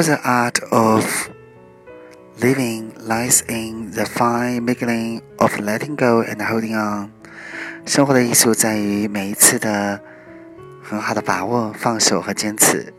For the art of living lies in the fine mingling of letting go and holding on。生活的艺术在于每一次的很好的把握、放手和坚持。